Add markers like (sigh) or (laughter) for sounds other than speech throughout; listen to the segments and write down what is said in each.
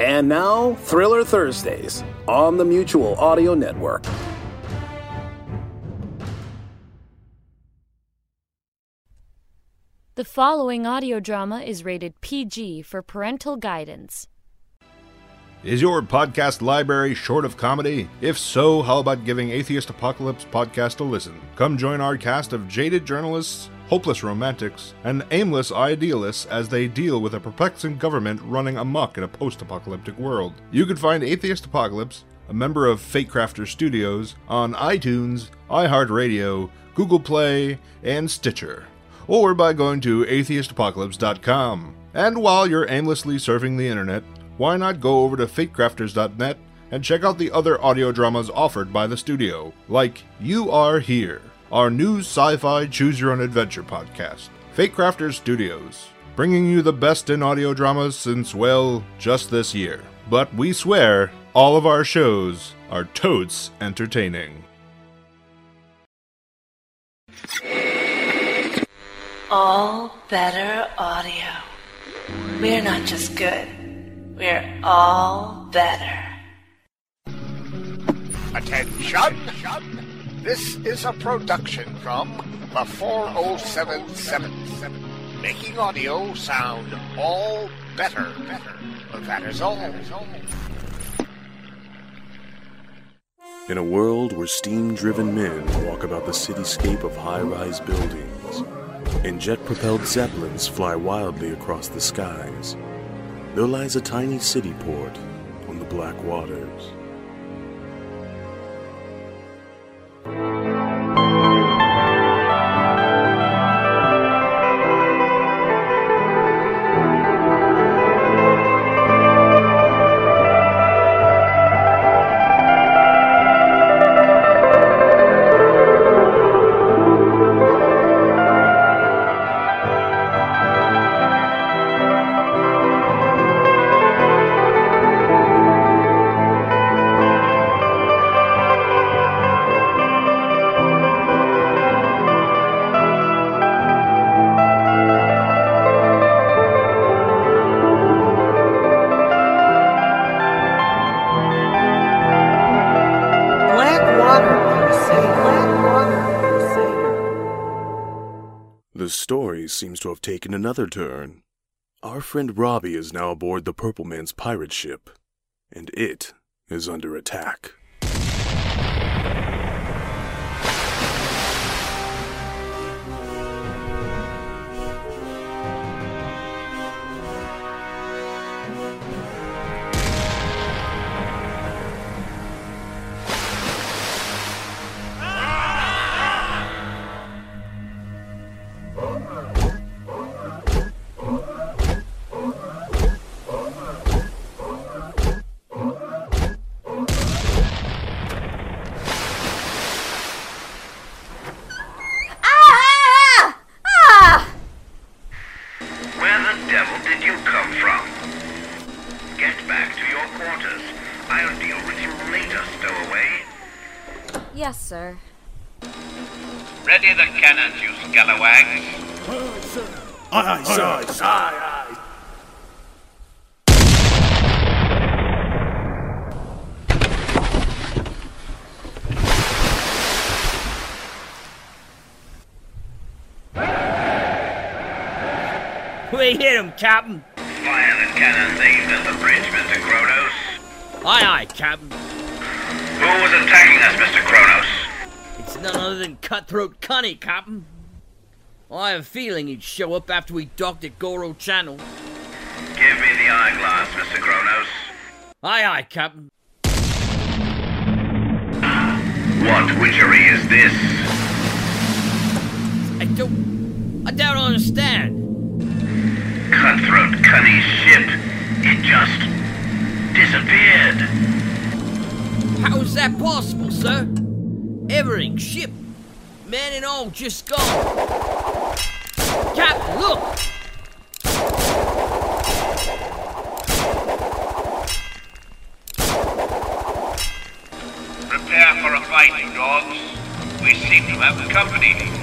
And now, Thriller Thursdays on the Mutual Audio Network. The following audio drama is rated PG for parental guidance. Is your podcast library short of comedy? If so, how about giving Atheist Apocalypse podcast a listen? Come join our cast of jaded journalists, hopeless romantics, and aimless idealists as they deal with a perplexing government running amok in a post apocalyptic world. You can find Atheist Apocalypse, a member of Fatecrafter Studios, on iTunes, iHeartRadio, Google Play, and Stitcher, or by going to atheistapocalypse.com. And while you're aimlessly surfing the internet, why not go over to fatecrafters.net and check out the other audio dramas offered by the studio, like You Are Here, our new sci fi choose your own adventure podcast. Fatecrafters Studios, bringing you the best in audio dramas since, well, just this year. But we swear, all of our shows are totes entertaining. All better audio. We're not just good, we're all better. Attention! This is a production from the 40777, making audio sound all better. better. That is all. In a world where steam driven men walk about the cityscape of high rise buildings, and jet propelled zeppelins fly wildly across the skies, there lies a tiny city port on the black waters. The story seems to have taken another turn. Our friend Robbie is now aboard the Purple Man's pirate ship, and it is under attack. Ready the cannons, you scalawags. Aye, aye, We hit him, Captain. Fire the cannons aimed at the bridge, Mr. Kronos. Aye, aye, Captain. Who was attacking us, Mr. Kronos? None other than Cutthroat Cunny, Captain. I have a feeling he'd show up after we docked at Goro Channel. Give me the eyeglass, Mr. Kronos. Aye, aye, Captain. What witchery is this? I don't. I don't understand. Cutthroat Cunny's ship. It just disappeared. How is that possible, sir? Everything, ship, man and all, just gone. Captain, look! Prepare for a fight, you dogs. We seem to have company.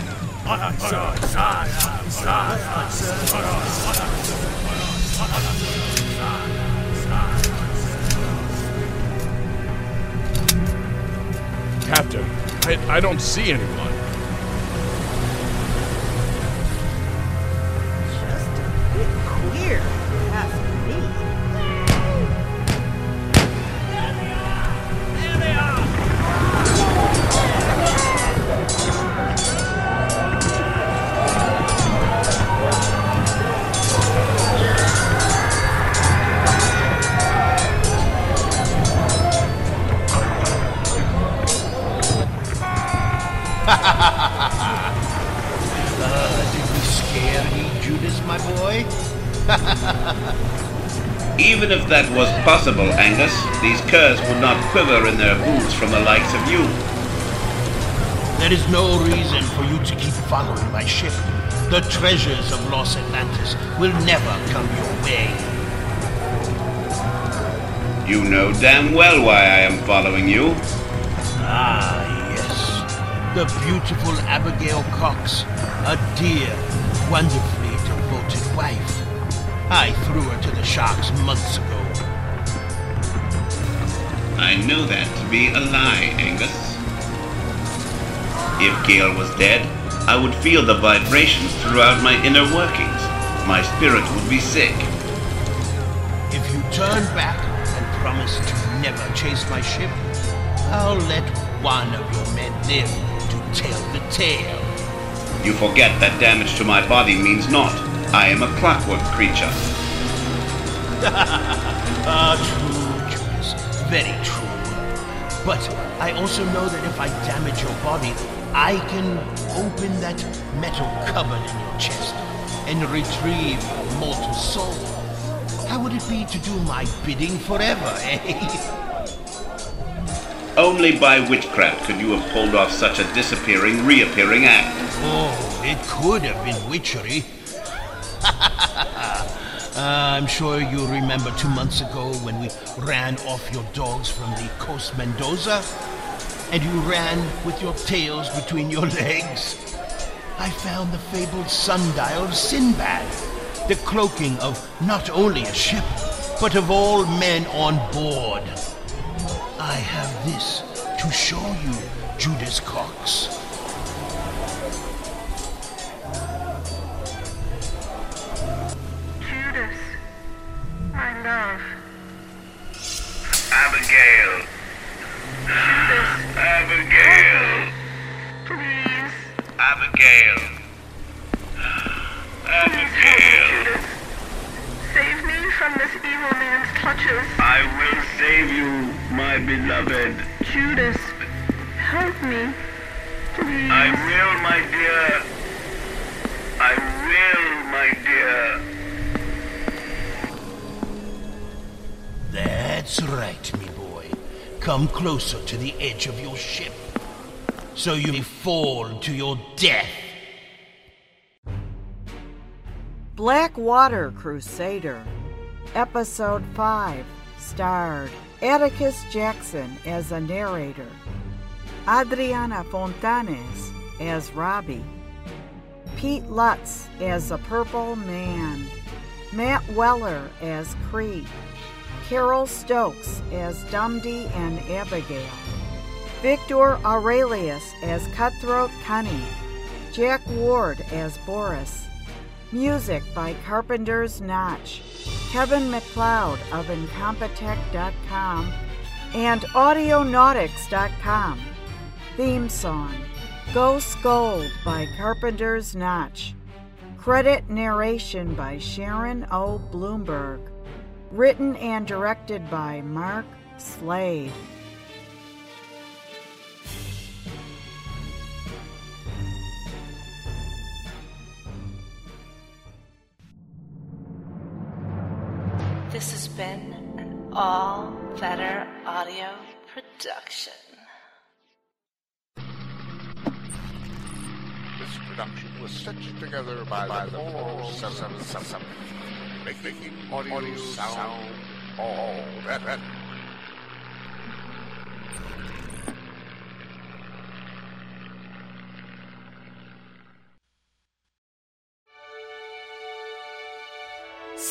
I, I don't see anyone. Judas, my boy? (laughs) Even if that was possible, Angus, these curs would not quiver in their boots from the likes of you. There is no reason for you to keep following my ship. The treasures of Los Atlantis will never come your way. You know damn well why I am following you. Ah, yes. The beautiful Abigail Cox, a dear, wonderfully devoted wife. I threw her to the sharks months ago. I know that to be a lie, Angus. If Gale was dead, I would feel the vibrations throughout my inner workings. My spirit would be sick. If you turn back and promise to never chase my ship, I'll let one of your men live to tell the tale. You forget that damage to my body means naught. I am a clockwork creature. (laughs) ah, true, Judas. Very true. But I also know that if I damage your body, I can open that metal cupboard in your chest and retrieve your mortal soul. How would it be to do my bidding forever, eh? (laughs) Only by witchcraft could you have pulled off such a disappearing, reappearing act. Oh, it could have been witchery. Uh, (laughs) I'm sure you remember two months ago when we ran off your dogs from the Coast Mendoza, and you ran with your tails between your (laughs) legs. I found the fabled sundial of Sinbad, the cloaking of not only a ship, but of all men on board. I have this to show you, Judas Cox. From this evil man's clutches. I will save you, my beloved. Judas, help me. Please. I will, my dear. I will, my dear. That's right, me boy. Come closer to the edge of your ship, so you may fall to your death. Blackwater Crusader, Episode 5, starred Atticus Jackson as a narrator, Adriana Fontanes as Robbie, Pete Lutz as a Purple Man, Matt Weller as Crete, Carol Stokes as Dumdy and Abigail, Victor Aurelius as Cutthroat Cunny, Jack Ward as Boris, Music by Carpenter's Notch, Kevin MacLeod of Incompetech.com, and Audionautix.com. Theme song Ghost Gold by Carpenter's Notch. Credit narration by Sharon O. Bloomberg. Written and directed by Mark Slade. Been an all better audio production. This production was stitched together by, by the 477, making audio sound all better.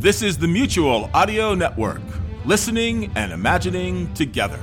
This is the Mutual Audio Network, listening and imagining together.